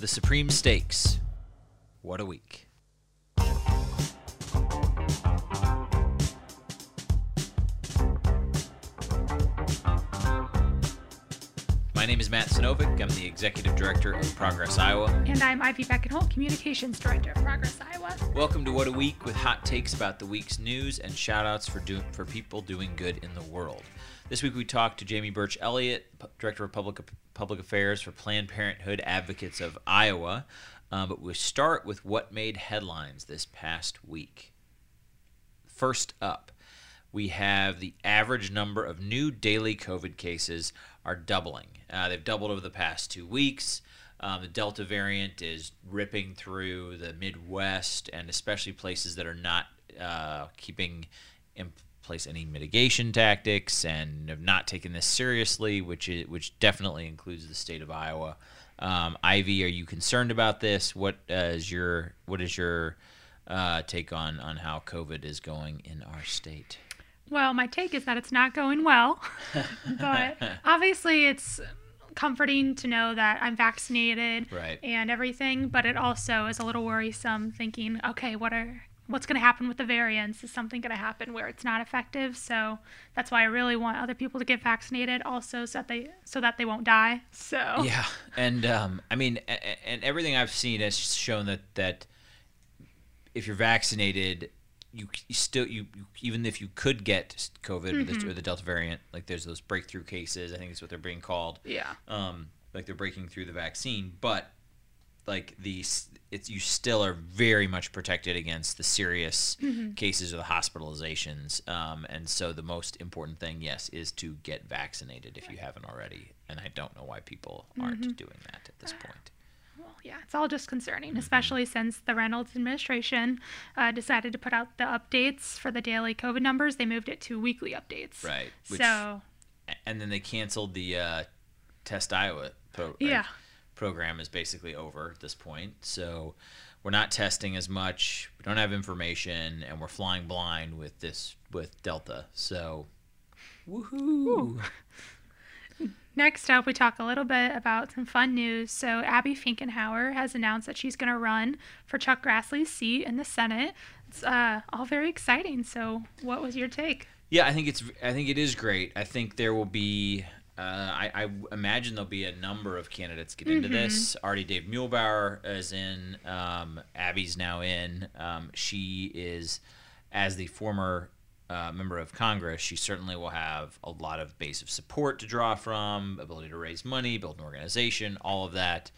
The Supreme Stakes. What a week. My name is Matt Sinovic. I'm the Executive Director of Progress Iowa. And I'm Ivy Beckenholt, Communications Director of Progress Iowa. Welcome to What a Week with hot takes about the week's news and shout outs for, do- for people doing good in the world. This week we talked to Jamie Burch Elliott, Director of Public, Public Affairs for Planned Parenthood Advocates of Iowa. Uh, but we start with what made headlines this past week. First up, we have the average number of new daily COVID cases are doubling. Uh, they've doubled over the past two weeks. Um, the Delta variant is ripping through the Midwest and especially places that are not uh, keeping in place any mitigation tactics and have not taken this seriously, which is, which definitely includes the state of Iowa. Um, Ivy, are you concerned about this? What uh, is your what is your uh, take on on how COVID is going in our state? Well, my take is that it's not going well, but obviously it's comforting to know that I'm vaccinated Right. and everything, but it also is a little worrisome thinking, okay, what are what's going to happen with the variants? Is something going to happen where it's not effective? So that's why I really want other people to get vaccinated also so that they so that they won't die. So Yeah, and um, I mean, and everything I've seen has shown that that if you're vaccinated, you, you still you, you even if you could get COVID or, the, or the Delta variant, like there's those breakthrough cases. I think is what they're being called. yeah. Um, like they're breaking through the vaccine, but like these, it's you still are very much protected against the serious cases or the hospitalizations. Um, and so the most important thing, yes, is to get vaccinated if you haven't already. And I don't know why people aren't doing that at this point. Well, yeah, it's all just concerning, Mm-hmm. especially since the Reynolds administration uh, decided to put out the updates for the daily COVID numbers. They moved it to weekly updates. Right. Which, so, and then they canceled the uh, Test Iowa pro- like, Yeah. Program is basically over at this point. So we're not testing as much. We don't have information, and we're flying blind with this with Delta. So, woohoo! next up, we talk a little bit about some fun news. So, Abby Finkenauer has announced that she's going to run for Chuck Grassley's seat in the Senate. It's uh, all very exciting. So, what was your take? Yeah, I think it's. I think it is great. I think there will be. Uh, I, I imagine there'll be a number of candidates get into this. Already, Dave Muhlbauer is in. Um, Abby's now in. Um, she is, as the former uh, member of Congress, she certainly will have a lot of base of support to draw from, ability to raise money, build an organization, all of that.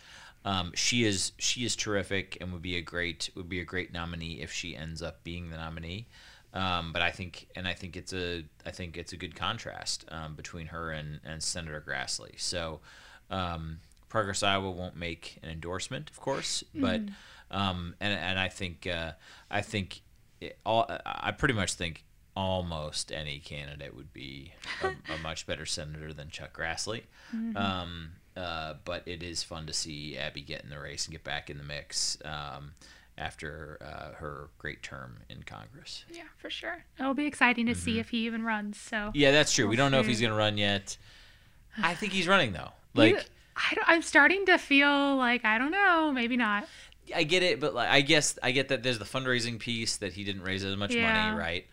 Um, she is she is terrific and would be a great would be a great nominee if she ends up being the nominee. Um, but I think, and I think it's a, I think it's a good contrast um, between her and, and Senator Grassley. So, um, Progress Iowa won't make an endorsement, of course, but, um, and and I think, uh, I think, it, all, I pretty much think almost any candidate would be a, a much better senator than Chuck Grassley. Um, uh, but it is fun to see Abby get in the race and get back in the mix. Um, after uh, her great term in Congress. Yeah, for sure. It'll be exciting to see if he even runs. So, Mm-hmm. Yeah, that's true. We We'll don't know if he's going to run yet. I think he's running though. Like You- I don't, I'm starting to feel like I don't know, maybe not. I get it, but like I guess I get that there's the fundraising piece that he didn't raise as much Yeah. money, right?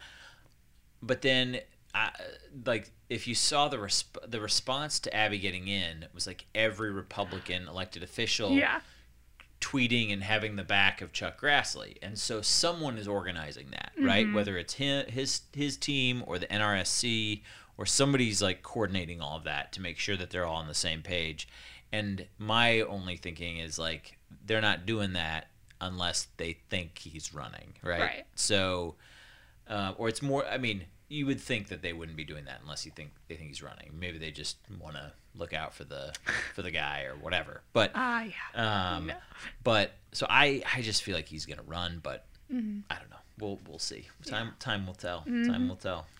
But then, I, like if you saw the resp- the response to Abby getting in, it was like every Republican elected official Yeah. Tweeting and having the back of Chuck Grassley, and so someone is organizing that, right? Whether it's his, his his team or the NRSC or somebody's like coordinating all of that to make sure that they're all on the same page. And my only thinking is like they're not doing that unless they think he's running, right? Right. So, uh, or it's more. I mean, you would think that they wouldn't be doing that unless you think they think he's running. Maybe they just want to look out for the for the guy or whatever. But Ah, yeah. um, Yeah. but so I, I just feel like he's gonna run, but Mm-hmm. I don't know. We'll we'll see. Time time will tell. Time will tell.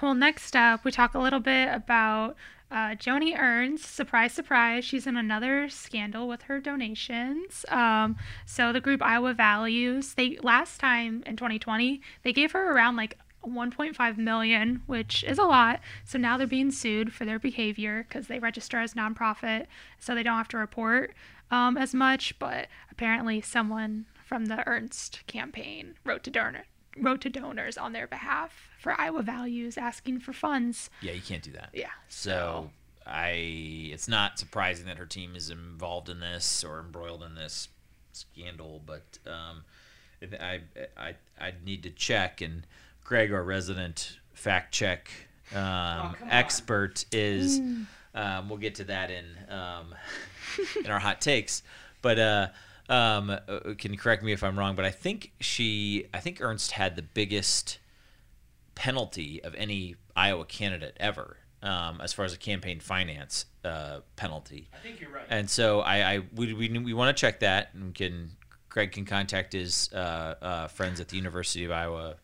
Well, next up, we talk a little bit about uh, Joni Ernst. Surprise, surprise, she's in another scandal with her donations. Um, so the group Iowa Values, they last time in 2020, they gave her around like 1.5 million, which is a lot. So now they're being sued for their behavior because they register as nonprofit, so they don't have to report. um, as much, but apparently someone from the Ernst campaign wrote to donor wrote to donors on their behalf for Iowa Values, asking for funds. Yeah, you can't do that. Yeah. So I, it's not surprising that her team is involved in this or embroiled in this scandal, but um, I, I, I need to check. And Greg, our resident fact check um, expert, is. Um, we'll get to that in um, in our hot takes, but uh, um, uh, can you correct me if I'm wrong, but I think she, I think Ernst had the biggest penalty of any Iowa candidate ever, um, as far as a campaign finance uh, penalty. I think you're right. And so I, I we, we, we want to check that, and can Greg can contact his uh, uh, friends at the University of Iowa,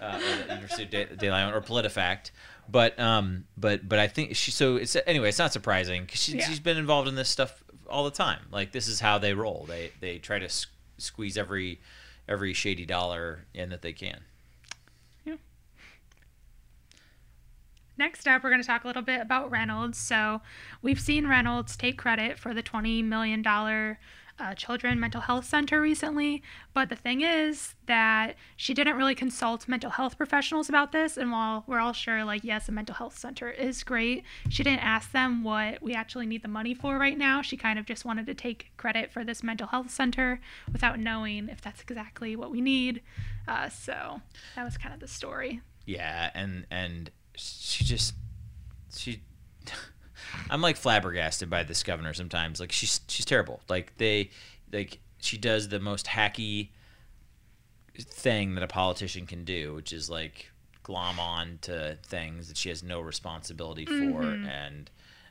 uh, University of De, De La or PolitiFact. But um, but but I think she. So it's anyway. It's not surprising because she, Yeah. she's been involved in this stuff all the time. Like this is how they roll. They they try to s- squeeze every every shady dollar in that they can. Next up, we're going to talk a little bit about Reynolds. So, we've seen Reynolds take credit for the $20 million Children Mental Health Center recently. But the thing is that she didn't really consult mental health professionals about this. And while we're all sure, like, yes, a mental health center is great, she didn't ask them what we actually need the money for right now. She kind of just wanted to take credit for this mental health center without knowing if that's exactly what we need. Uh, so, that was kind of the story. Yeah, and and she just she I'm like flabbergasted by this governor sometimes. Like she's she's terrible. Like they like she does the most hacky thing that a politician can do, which is like glom on to things that she has no responsibility for mm-hmm. and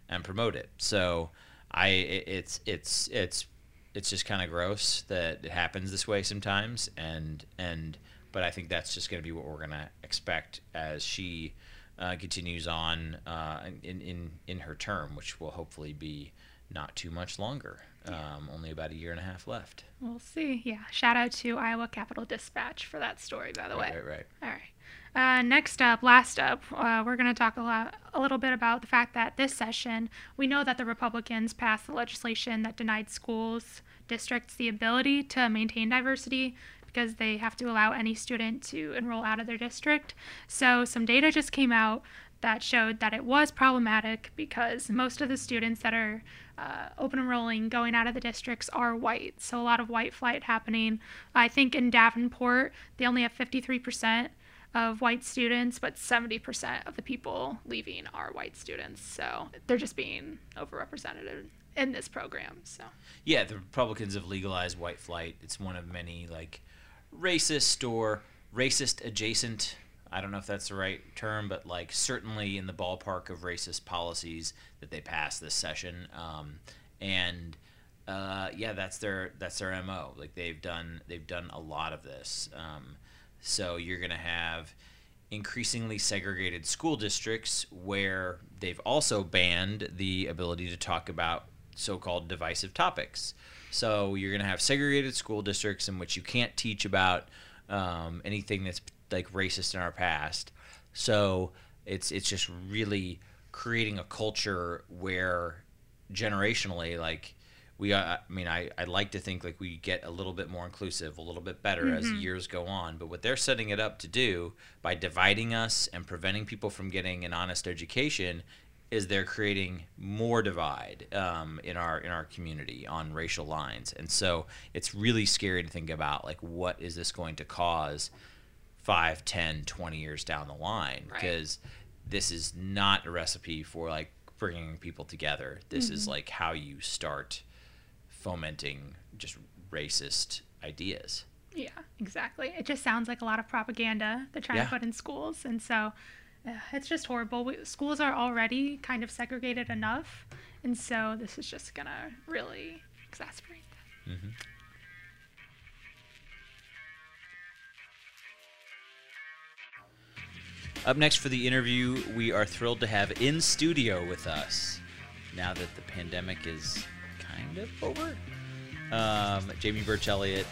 and promote it. So I it, it's it's it's it's just kind of gross that it happens this way sometimes and and but I think that's just going to be what we're going to expect as she uh, continues on uh, in, in in her term, which will hopefully be not too much longer. Um, only about a year and a half left. We'll see. Yeah. Shout out to Iowa Capital Dispatch for that story, by the way. Right, right, right. All right. Uh, next up, last up, uh, we're going to talk a, lot, a little bit about the fact that this session, we know that the Republicans passed the legislation that denied schools, districts the ability to maintain diversity because they have to allow any student to enroll out of their district. So, some data just came out that showed that it was problematic because most of the students that are uh, open enrolling going out of the districts are white. So, a lot of white flight happening. I think in Davenport, they only have 53% of white students, but 70% of the people leaving are white students. So, they're just being overrepresented in this program. So, Yeah, the Republicans have legalized white flight. It's one of many like racist or racist adjacent. I don't know if that's the right term, but like certainly in the ballpark of racist policies that they passed this session. Um, and uh, yeah, that's their that's their mo. Like they've done they've done a lot of this. Um, so you're gonna have increasingly segregated school districts where they've also banned the ability to talk about so-called divisive topics. So you're going to have segregated school districts in which you can't teach about um, anything that's like racist in our past. So it's it's just really creating a culture where generationally, like we, uh, I mean, I I like to think like we get a little bit more inclusive, a little bit better as years go on. But what they're setting it up to do by dividing us and preventing people from getting an honest education is they're creating more divide um, in our in our community on racial lines and so it's really scary to think about like what is this going to cause 5 10 20 years down the line Right. because this is not a recipe for like bringing people together this is like how you start fomenting just racist ideas yeah, exactly. It just sounds like a lot of propaganda they're trying Yeah. to put in schools. And so it's just horrible. We, schools are already kind of segregated enough. And so this is just to really exasperate that. Up next for the interview, we are thrilled to have in studio with us, now that the pandemic is kind of over, um, Jamie Burch Elliott,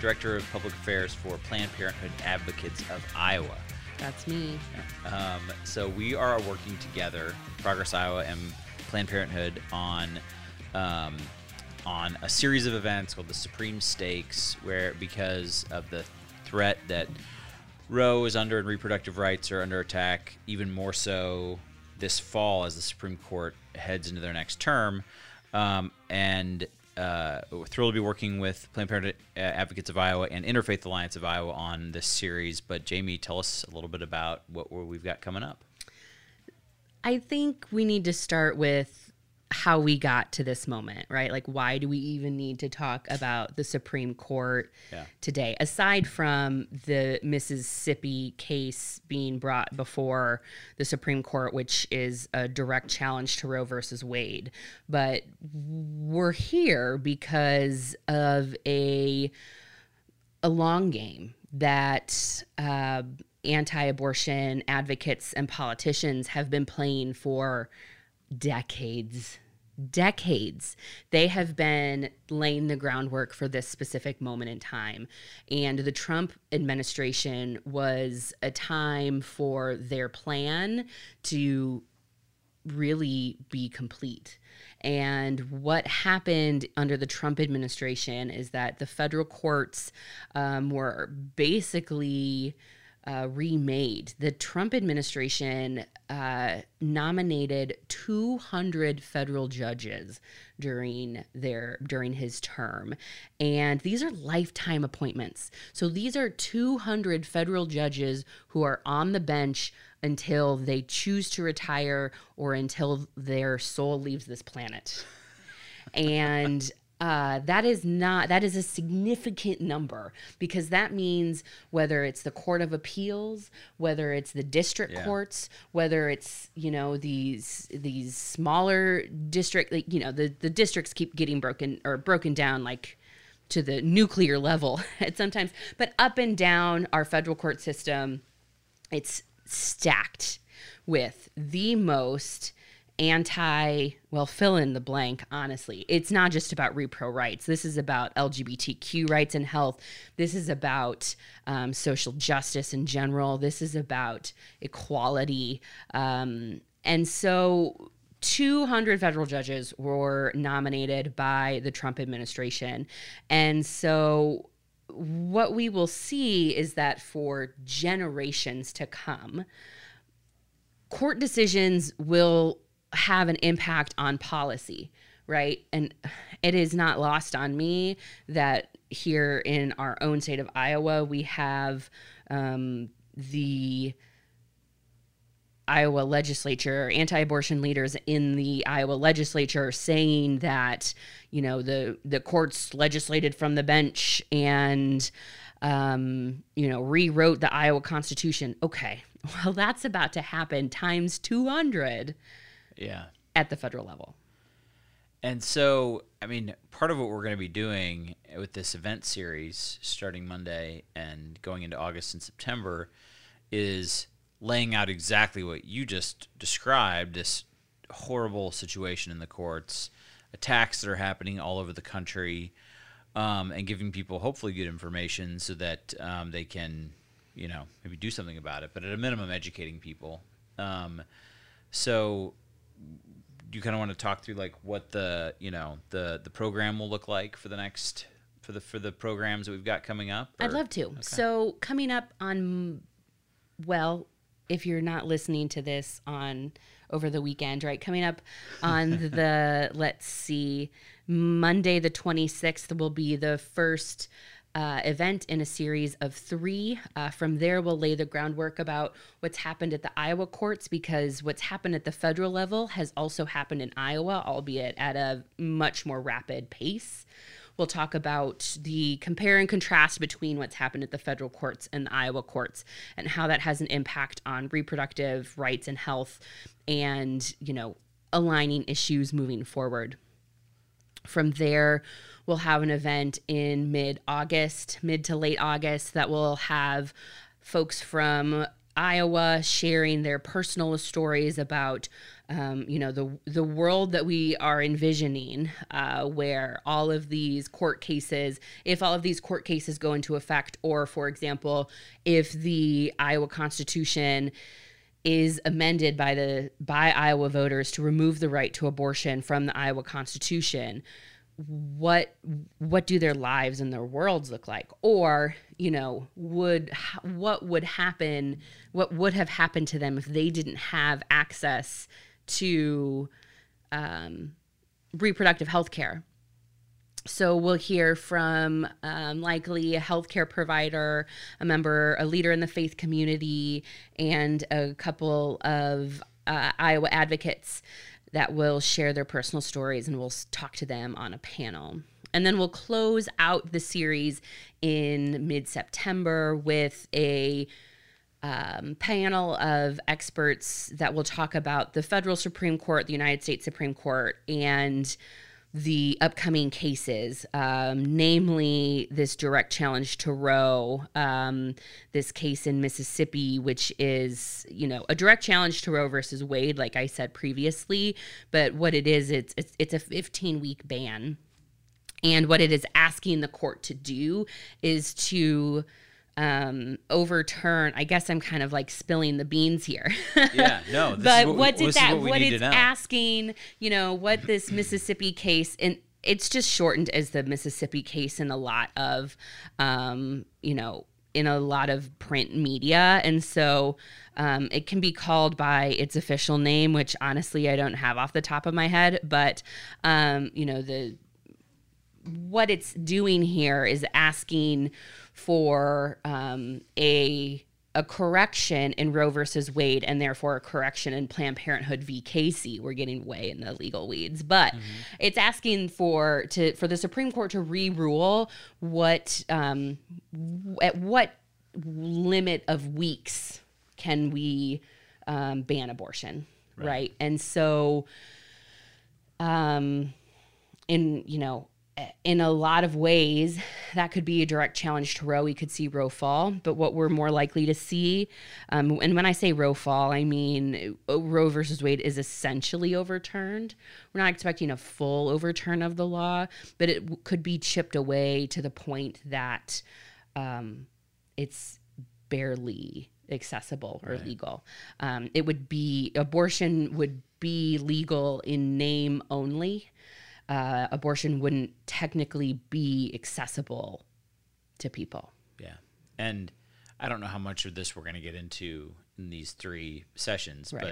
Director of Public Affairs for Planned Parenthood Advocates of Iowa. That's me. Um, so we are working together, Progress Iowa and Planned Parenthood, on um, on a series of events called the Supreme Stakes, where because of the threat that Roe is under and reproductive rights are under attack, even more so this fall as the Supreme Court heads into their next term. Um, and uh, thrilled to be working with Planned Parenthood uh, Advocates of Iowa and Interfaith Alliance of Iowa on this series. But Jamie, tell us a little bit about what we've got coming up. I think we need to start with how we got to this moment, right? Like, why do we even need to talk about the Supreme Court yeah. today? Aside from the Mississippi case being brought before the Supreme Court, which is a direct challenge to Roe versus Wade. But we're here because of a, a long game that uh, anti abortion advocates and politicians have been playing for decades decades they have been laying the groundwork for this specific moment in time. And the trump administration was a time for their plan to really be complete. And what happened under the Trump administration is that the federal courts um, were basically uh, remade. The Trump administration uh, nominated 200 federal judges during their during his term, and these are lifetime appointments. So these are 200 federal judges who are on the bench until they choose to retire or until their soul leaves this planet. And uh, that is not that is a significant number because that means whether it's the court of appeals whether it's the district yeah. courts whether it's you know these these smaller district like, you know the the districts keep getting broken or broken down like to the nuclear level at sometimes but up and down our federal court system it's stacked with the most anti well fill in the blank honestly. It's not just about repro rights. This is about lgbtq rights and health. This is about um, social justice in general. This is about equality. Um, and so 200 federal judges were nominated by the trump administration. And so what we will see is that for generations to come court decisions will have an impact on policy, right? And it is not lost on me that here in our own state of Iowa, we have um, the Iowa legislature, anti-abortion leaders in the Iowa legislature saying that you know the the courts legislated from the bench and um, you know rewrote the Iowa Constitution. Okay, well that's about to happen times two hundred yeah. At the federal level. And so, I mean, part of what we're going to be doing with this event series starting Monday and going into August and September is laying out exactly what you just described this horrible situation in the courts, attacks that are happening all over the country, um, and giving people hopefully good information so that um, they can, you know, maybe do something about it, but at a minimum, educating people. Um, so you kind of want to talk through like what the you know the the program will look like for the next for the for the programs that we've got coming up? Or? I'd love to. Okay. So coming up on well, if you're not listening to this on over the weekend, right? Coming up on the let's see, Monday the 26th will be the first uh, event in a series of three. Uh, from there, we'll lay the groundwork about what's happened at the Iowa courts because what's happened at the federal level has also happened in Iowa, albeit at a much more rapid pace. We'll talk about the compare and contrast between what's happened at the federal courts and the Iowa courts and how that has an impact on reproductive rights and health and, you know, aligning issues moving forward. From there, we'll have an event in mid August, mid to late August, that will have folks from Iowa sharing their personal stories about, um, you know, the the world that we are envisioning, uh, where all of these court cases, if all of these court cases go into effect, or for example, if the Iowa Constitution is amended by the by Iowa voters to remove the right to abortion from the Iowa Constitution, what what do their lives and their worlds look like? Or you know would what would happen what would have happened to them if they didn't have access to um, reproductive health care so we'll hear from um, likely a healthcare provider, a member, a leader in the faith community, and a couple of uh, Iowa advocates that will share their personal stories, and we'll talk to them on a panel. And then we'll close out the series in mid September with a um, panel of experts that will talk about the federal Supreme Court, the United States Supreme Court, and the upcoming cases, um, namely this direct challenge to Roe, um, this case in Mississippi, which is you know a direct challenge to Roe versus Wade, like I said previously. But what it is, it's it's, it's a 15 week ban, and what it is asking the court to do is to um, overturn. I guess I'm kind of like spilling the beans here. yeah, no. but what, what did that? What, what it's asking, you know, what this Mississippi case and it's just shortened as the Mississippi case in a lot of, um, you know, in a lot of print media, and so um, it can be called by its official name, which honestly I don't have off the top of my head, but um, you know the what it's doing here is asking for um, a a correction in Roe versus Wade and therefore a correction in Planned Parenthood v. Casey. We're getting way in the legal weeds, but mm-hmm. it's asking for to for the Supreme Court to re-rule what um, at what limit of weeks can we um, ban abortion, right? right? And so, um, in you know in a lot of ways, that could be a direct challenge to Roe. We could see Roe fall, but what we're more likely to see, um, and when I say Roe fall, I mean uh, Roe versus Wade is essentially overturned. We're not expecting a full overturn of the law, but it could be chipped away to the point that um, it's barely accessible or right. legal. Um, it would be abortion would be legal in name only uh, abortion wouldn't technically be accessible to people. Yeah. And I don't know how much of this we're going to get into in these three sessions, right.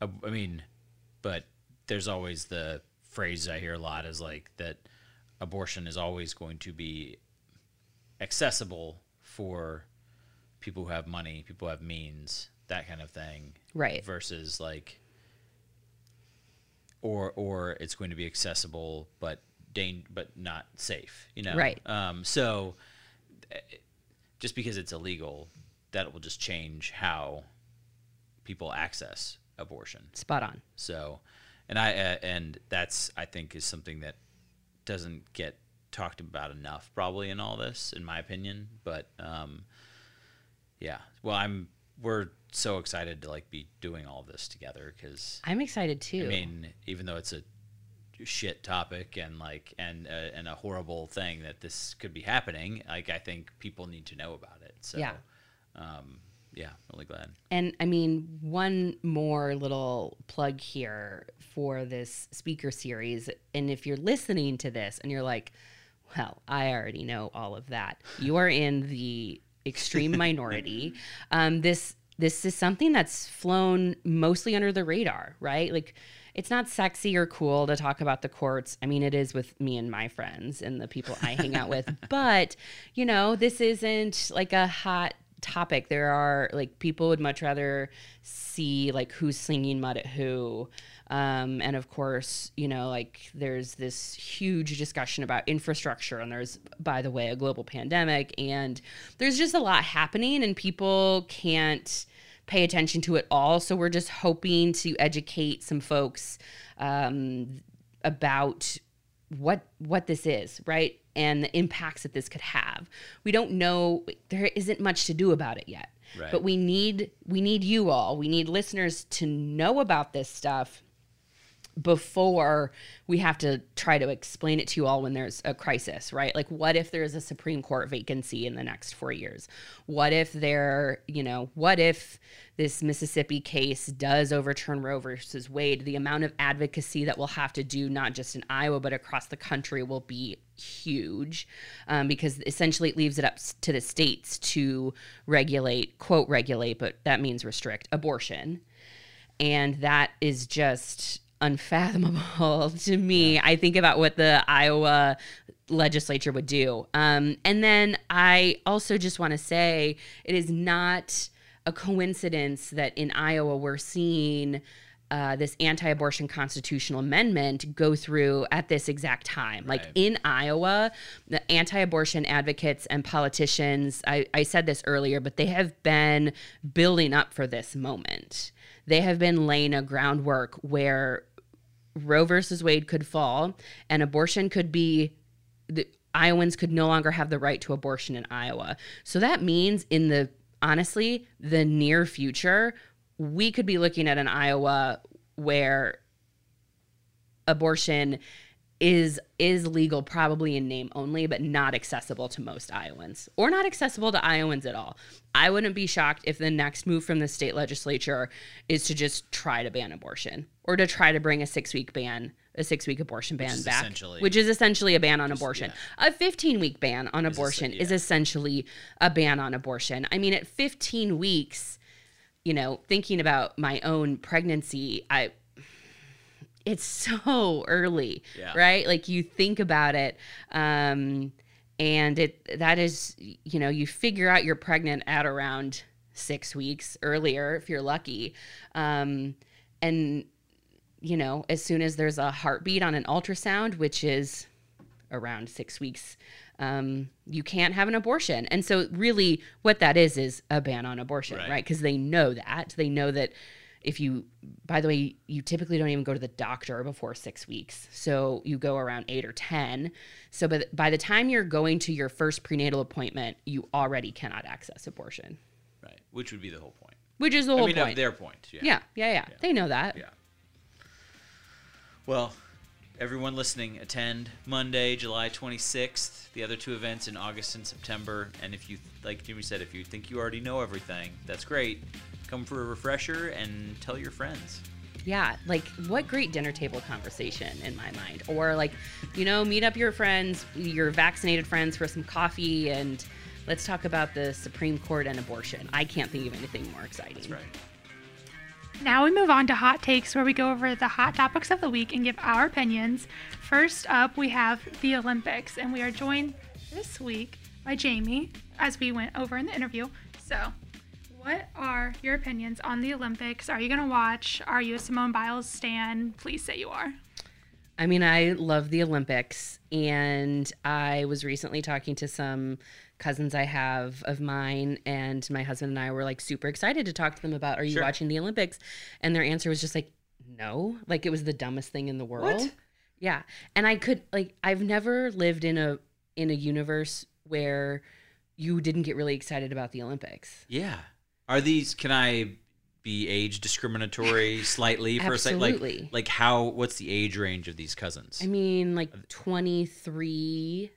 but uh, I mean, but there's always the phrase I hear a lot is like that abortion is always going to be accessible for people who have money, people who have means, that kind of thing. Right. Versus like or or it's going to be accessible but dang, but not safe. You know, right? Um, so eh, just because it's illegal, that will just change how people access abortion. Spot on. So, and I uh, and that's I think is something that doesn't get talked about enough probably in all this, in my opinion. But um, yeah, well, I'm we're so excited to like be doing all this together because I'm excited too. I mean, even though it's a shit topic and like and uh, and a horrible thing that this could be happening, like I think people need to know about it. So yeah, um, yeah, really glad. And I mean, one more little plug here for this speaker series. And if you're listening to this and you're like, well, I already know all of that, you are in the extreme minority. Um, this this is something that's flown mostly under the radar, right? Like it's not sexy or cool to talk about the courts. I mean, it is with me and my friends and the people I hang out with, but you know, this isn't like a hot topic. There are like people would much rather see like who's slinging mud at who. Um, and of course, you know, like there's this huge discussion about infrastructure, and there's, by the way, a global pandemic, and there's just a lot happening, and people can't pay attention to it all. So we're just hoping to educate some folks um, about what what this is, right? And the impacts that this could have. We don't know there isn't much to do about it yet. Right. But we need we need you all. We need listeners to know about this stuff before we have to try to explain it to you all when there's a crisis, right? Like, what if there's a Supreme Court vacancy in the next four years? What if there, you know, what if this Mississippi case does overturn Roe versus Wade? The amount of advocacy that we'll have to do, not just in Iowa, but across the country, will be huge um, because essentially it leaves it up to the states to regulate, quote, regulate, but that means restrict abortion. And that is just unfathomable to me. I think about what the Iowa legislature would do. Um, and then I also just want to say it is not a coincidence that in Iowa we're seeing. Uh, this anti-abortion constitutional amendment go through at this exact time like in iowa the anti-abortion advocates and politicians I, I said this earlier but they have been building up for this moment they have been laying a groundwork where Roe versus Wade could fall and abortion could be the Iowans could no longer have the right to abortion in Iowa. So that means in the honestly, the near future, we could be looking at an Iowa where abortion is is legal probably in name only but not accessible to most Iowans or not accessible to Iowans at all. I wouldn't be shocked if the next move from the state legislature is to just try to ban abortion or to try to bring a 6-week ban a 6-week abortion ban is back which is essentially a ban on abortion. A 15-week ban on abortion is yeah. essentially a ban on abortion. I mean at 15 weeks you know, thinking about my own pregnancy, I it's so early, Yeah. right? Like you think about it, um, and it that is, you know, you figure out you're pregnant at around six weeks earlier if you're lucky, um, and you know, as soon as there's a heartbeat on an ultrasound, which is around six weeks, um, you can't have an abortion. And so, really, what that is is a ban on abortion, Right. right? Because they know that. They know that if you, by the way, you typically don't even go to the doctor before six weeks. So, you go around eight or 10. So, by the, by the time you're going to your first prenatal appointment, you already cannot access abortion, Right. Which would be the whole point. which is the whole I mean, point. their point. Yeah. yeah, yeah, yeah, They know that. Yeah. Well, everyone listening, attend Monday, July 26th. The other two events in August and September. And if you, like Jimmy said, if you think you already know everything, that's great. Come for a refresher and tell your friends. Yeah, like what great dinner table conversation in my mind. Or like, you know, meet up your friends, your vaccinated friends for some coffee and let's talk about the Supreme Court and abortion. I can't think of anything more exciting. That's right. Now we move on to hot takes, where we go over the hot topics of the week and give our opinions. First up, we have the Olympics, and we are joined this week by Jamie as we went over in the interview. So, what are your opinions on the Olympics? Are you going to watch? Are you a Simone Biles stan? Please say you are. I mean, I love the Olympics, and I was recently talking to some cousins I have of mine, and my husband and I were like super excited to talk to them about, Are you Sure. watching the Olympics? And their answer was just like, No. Like it was the dumbest thing in the world. What? Yeah. And I could like I've never lived in a in a universe where you didn't get really excited about the Olympics. Yeah. Are these, can I be age discriminatory slightly for a second? Like, like how, what's the age range of these cousins? I mean, like 23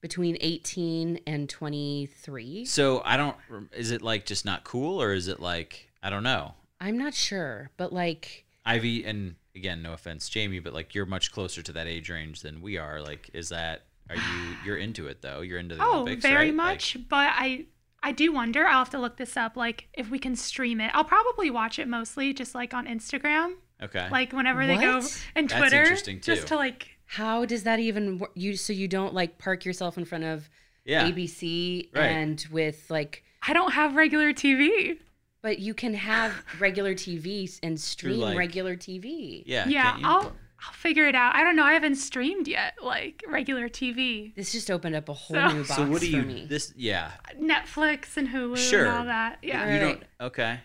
between 18 and 23. so I don't, is it like just not cool or is it like, I don't know. I'm not sure, but like Ivy, and again, no offense, Jamie, but like you're much closer to that age range than we are. Like, is that are you you're into it though? You're into the Oh, Olympics, very right? much. but I I do wonder. I'll have to look this up. Like if we can stream it, I'll probably watch it mostly just like on Instagram. Like, okay, Like whenever they go What? and That's Twitter, interesting, just to like. how does that even work? You so you don't like park yourself in front of yeah, ABC Right. and with like I don't have regular TV. but you can have regular TV and stream like- regular TV. yeah, Yeah. I'll I'll figure it out. I don't know. I haven't streamed yet, like regular TV, This just opened up a whole So- new box So what do for you? me. This yeah, Netflix and Hulu Sure. and all that. Yeah. You don't. Okay,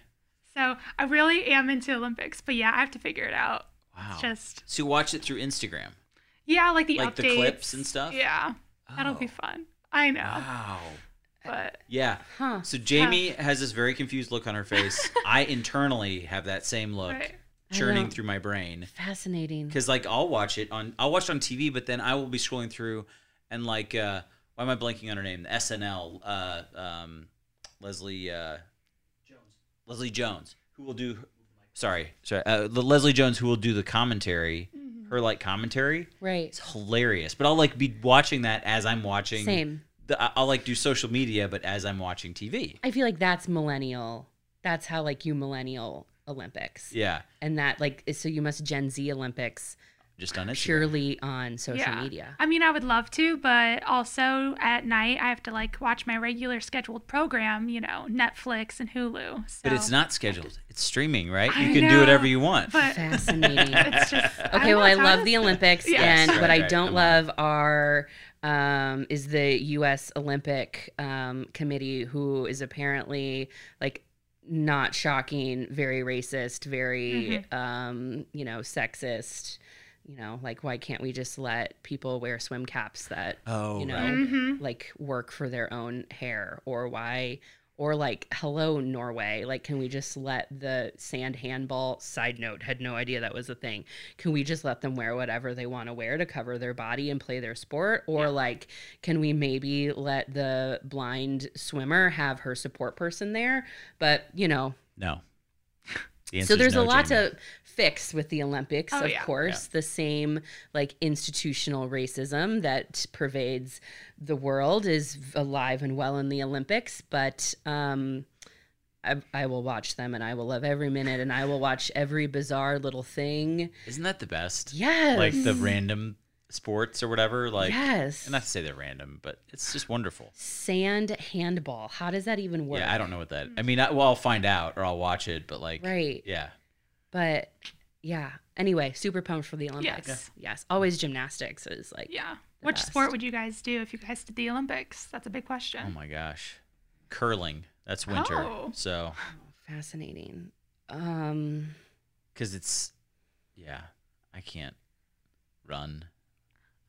So I really am into Olympics, but yeah, I have to figure it out. wow. It's just so you watch it through Instagram. yeah, like the Like the updates clips and stuff? Yeah, that'll be Oh. fun. I know, Wow. but Yeah. Huh. So Jamie has this very confused look on her face. I internally have that same look. right. Churning through my brain Fascinating. because like I'll watch it on I'll watch it on TV, but then I will be scrolling through and like uh, why am I blanking on her name? The SNL uh, um, Leslie uh, Jones. Leslie Jones, who will do sorry sorry uh, the Leslie Jones who will do the commentary. Her like commentary, Right. it's hilarious. But I'll like be watching that as I'm watching. Same. The, I'll like do social media, but as I'm watching TV. I feel like that's millennial. That's how like you millennial Olympics. Yeah, And that like so you must Gen Z Olympics just on Instagram. purely on social yeah. media. I mean, I would love to, but also at night I have to like watch my regular scheduled program, you know, Netflix and Hulu. So. But it's not scheduled. It's streaming, right? I You can do whatever you want. But Fascinating. it's just Okay, well, I love the Olympics, Yes. and Right, what I right, don't come on. love are um, is the U.S. Olympic um, Committee, who is apparently like not shocking, very racist, very um, you know sexist. You know, like why can't we just let people wear swim caps that Oh, you know right. Mm-hmm. like work for their own hair, or why? Or like, hello Norway. Like, can we just let the sand handball? Side note, had no idea that was a thing. Can we just let them wear whatever they want to wear to cover their body and play their sport? Or like, can we maybe let the blind swimmer have her support person there? But you know, No. The so there's no, a lot Jamie. to fix with the Olympics, Oh, of yeah. course. The same like institutional racism that pervades the world is alive and well in the Olympics, but um I, I will watch them and I will love every minute and I will watch every bizarre little thing. Isn't that the best? Yes. Like the random sports or whatever. Like, yes. and not to say they're random, but it's just wonderful. Sand handball. How does that even work? Yeah, I don't know what that. I mean, I, well, I'll find out or I'll watch it, but like, Right. yeah, But yeah. Anyway, super pumped for the Olympics. Yes. Yes. Always gymnastics is like Yeah. Which best. sport would you guys do if you guys did the Olympics? That's a big question. oh my gosh, curling. That's winter. Oh. So, fascinating. Um because it's, yeah, I can't run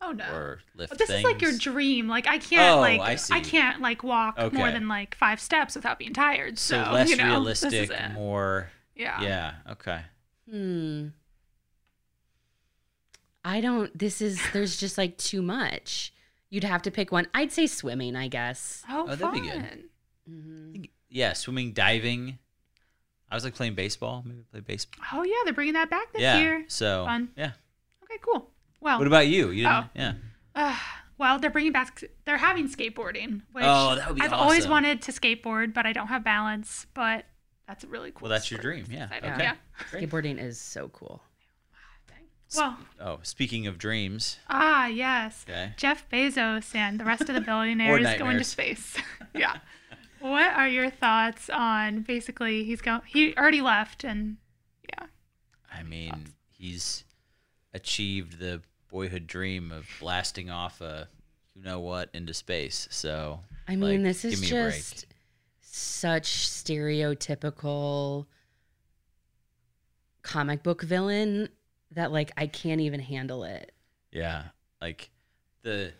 Oh no. or lift But this things. is like your dream. Like I can't Oh, like I see. can't like walk more than like five steps without being tired. so So, less you know, this is realistic, it. more. Yeah. Yeah. Okay. Hmm. I don't. This is. There's just like too much. You'd have to pick one. I'd say swimming. I guess. Oh, Oh, that'd fun. be good. Mhm. Yeah, swimming, diving. I was like playing baseball. Maybe play baseball. Oh yeah, they're bringing that back this yeah. year. So Fun. yeah. Okay, cool. Well, What about you? You didn't? Oh. Yeah. uh, well, they're bringing back. They're having skateboarding, which Oh, that would be I've always wanted to skateboard, but I don't have balance. But that's a really cool. Well, that's your dream. Yeah. Okay. Yeah. Skateboarding is so cool. Well, Oh, speaking of dreams. ah, yes. Okay. Jeff Bezos and the rest of the billionaires go into nightmares. space. yeah. What are your thoughts on basically he's going he already left and yeah. I mean, he's achieved the boyhood dream of blasting off a you know what into space. So I mean, like, this is me just such stereotypical comic book villain that like I can't even handle it. Yeah, like the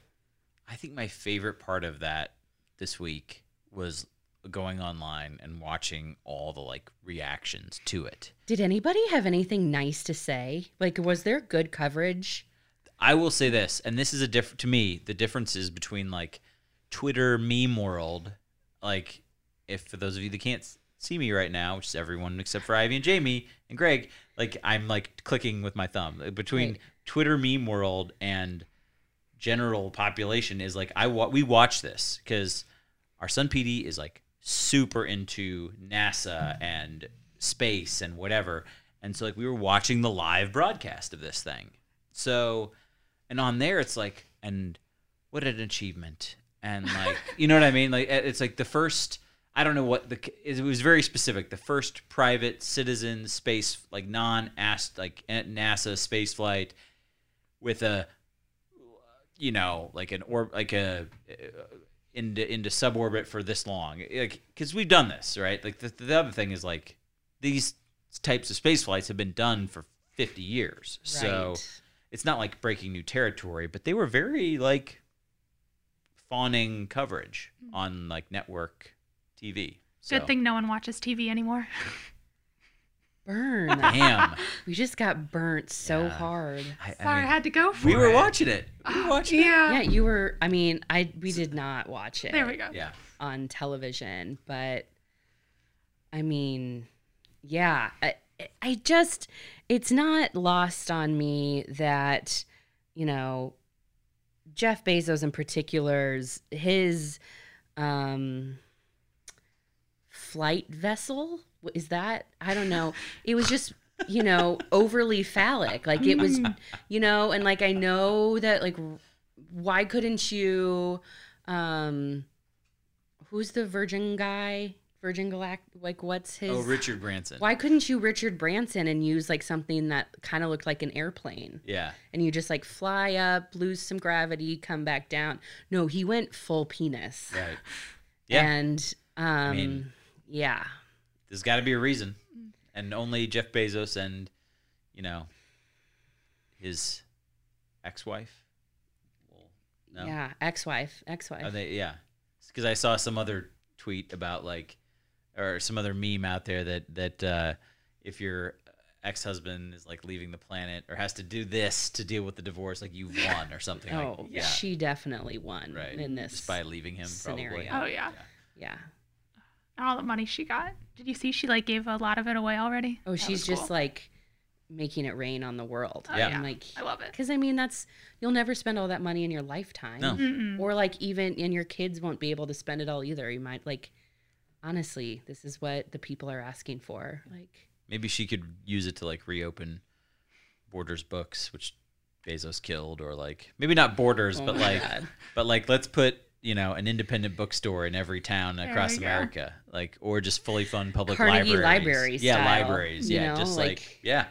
I think my favorite part of that this week was going online and watching all the like reactions to it. Did anybody have anything nice to say? Like, was there good coverage? I will say this, and this is a different to me. The differences between like Twitter meme world, like if for those of you that can't see me right now, which is everyone except for Ivy and Jamie and Greg, like I'm like clicking with my thumb between Right. Twitter meme world and general population is like I wa- we watch this because our son PD is like super into NASA and space and whatever, and so like we were watching the live broadcast of this thing. So, and on there it's like, and what an achievement, and like you know what I mean? Like it's like the first. I don't know what the it was very specific. The first private citizen space like non like NASA space flight with a you know like an or like a uh, into into suborbit for this long like because we've done this right like the, the other thing is like these types of space flights have been done for 50 years so Right. It's not like breaking new territory but they were very like fawning coverage mm-hmm. on like network tv so Good thing no one watches TV anymore. burn. Damn. we just got burnt so Yeah. hard. I, I Sorry, I, had to go for we it. were watching it. We were ah, watching it. Yeah. Yeah, you were. I mean, I we did not watch it There we go. Yeah. on television, but I mean, yeah, I, I just it's not lost on me that you know Jeff Bezos in particular's his um flight vessel is that I don't know. It was just you know overly phallic. Like it was you know and like I know that like why couldn't you um who's the virgin guy? Virgin Galact like what's his Oh, Richard Branson. why couldn't you Richard Branson and use like something that kind of looked like an airplane? Yeah. And you just like fly up, lose some gravity, come back down. No, he went full penis. Right. Yeah. And um mean- yeah. There's got to be a reason, and only Jeff Bezos and you know his ex-wife. Well, no. Yeah, ex-wife, ex-wife. They? Yeah. Because I saw some other tweet about like, or some other meme out there that that uh, if your ex-husband is like leaving the planet or has to do this to deal with the divorce, like you've won or something. oh, like, yeah. she definitely won right. in this. just by leaving him. scenario. Probably. Oh yeah. yeah. And all the money she got. Did you see she like gave a lot of it away already? Oh, That she's just cool. like making it rain on the world. Oh, Yeah. I'm like, I love it. because I mean, that's you'll never spend all that money in your lifetime. No. Or like even and your kids won't be able to spend it all either. You might like, honestly, this is what the people are asking for. Like, Maybe she could use it to like reopen Borders books, which Bezos killed, or like maybe not Borders, Oh but like, God. but like let's put you know an independent bookstore in every town There across we go. America, like or just fully fund public Carnegie libraries. Library yeah, style, libraries, yeah, know, just like, like- yeah,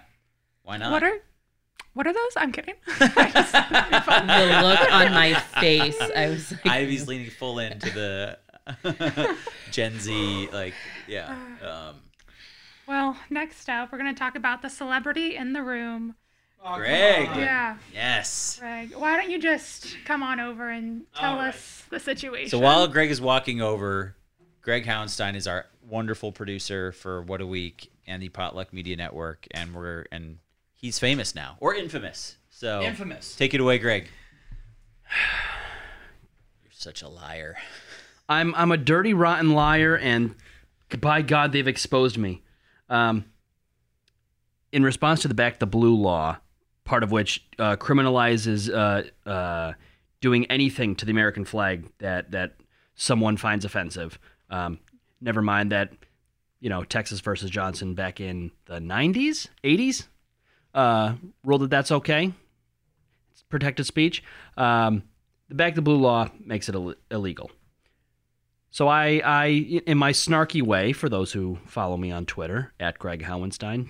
why not? What are what are those? I'm kidding. the look on my face, I was like, Ivy's leaning full into the Gen Z, like yeah. Um, well, next up, we're gonna talk about the celebrity in the room. Greg, Yeah, yes. Greg. Why don't you just come on over and tell us the situation? So while Greg is walking over, Greg Howenstein is our wonderful producer for What a Week and the Potluck Media Network, and we're and he's famous now or infamous. So Infamous. Take it away, Greg. You're such a liar. I'm I'm a dirty, rotten liar, and by God, they've exposed me. Um, in response to the Back the Blue law, part of which uh, criminalizes uh, uh, doing anything to the American flag that that someone finds offensive. Um, never mind that, you know, Texas versus Johnson back in the '90s, '80s, uh, ruled that that's okay. It's protected speech. Um, the Back the Blue law makes it Ill- illegal. So I, I, in my snarky way, for those who follow me on Twitter at Greg Howenstein,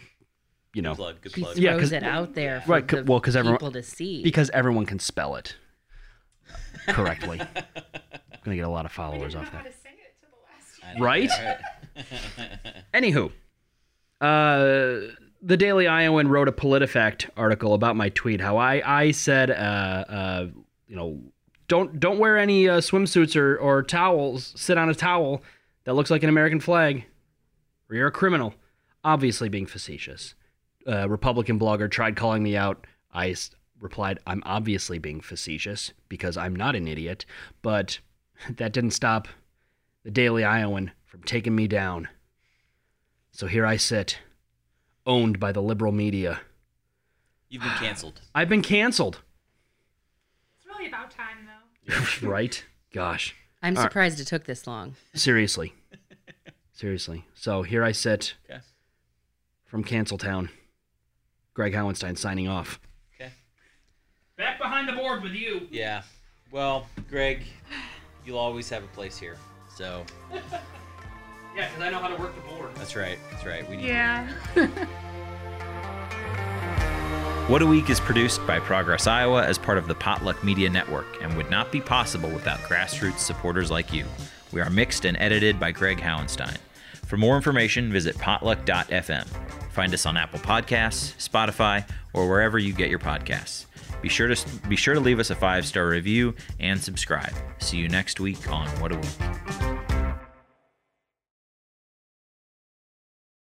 you know, Good plug. Good he plug. throws Yeah, 'cause- it out there for Right, c- the well, 'cause everyone- people to see. because everyone can spell it correctly. I'm Gonna get a lot of followers off that. Right? yeah, Anywho, uh, the Daily Iowan wrote a PolitiFact article about my tweet. How I I said, uh, uh, you know, don't don't wear any uh, swimsuits or or towels. Sit on a towel that looks like an American flag, or you're a criminal. Obviously, being facetious. Uh, Republican blogger tried calling me out. I replied, "I'm obviously being facetious because I'm not an idiot." But that didn't stop the Daily Iowan from taking me down. So here I sit, owned by the liberal media. You've been canceled. I've been canceled. It's really about time, though. right? Gosh. I'm All right. surprised it took this long. Seriously. Seriously. So here I sit Okay. from Cancel Town. Greg Howenstein signing off. Okay. Back behind the board with you. Yeah. Well, Greg, you'll always have a place here. So Yeah, because I know how to work the board. that's right. That's right. We need Yeah. What a Week is produced by Progress Iowa as part of the Potluck Media Network and would not be possible without grassroots supporters like you. We are mixed and edited by Greg Howenstein. For more information, visit potluck.fm. Find us on Apple Podcasts, Spotify, or wherever you get your podcasts. Be sure to be sure to leave us a five-star review and subscribe. See you next week on What a Week.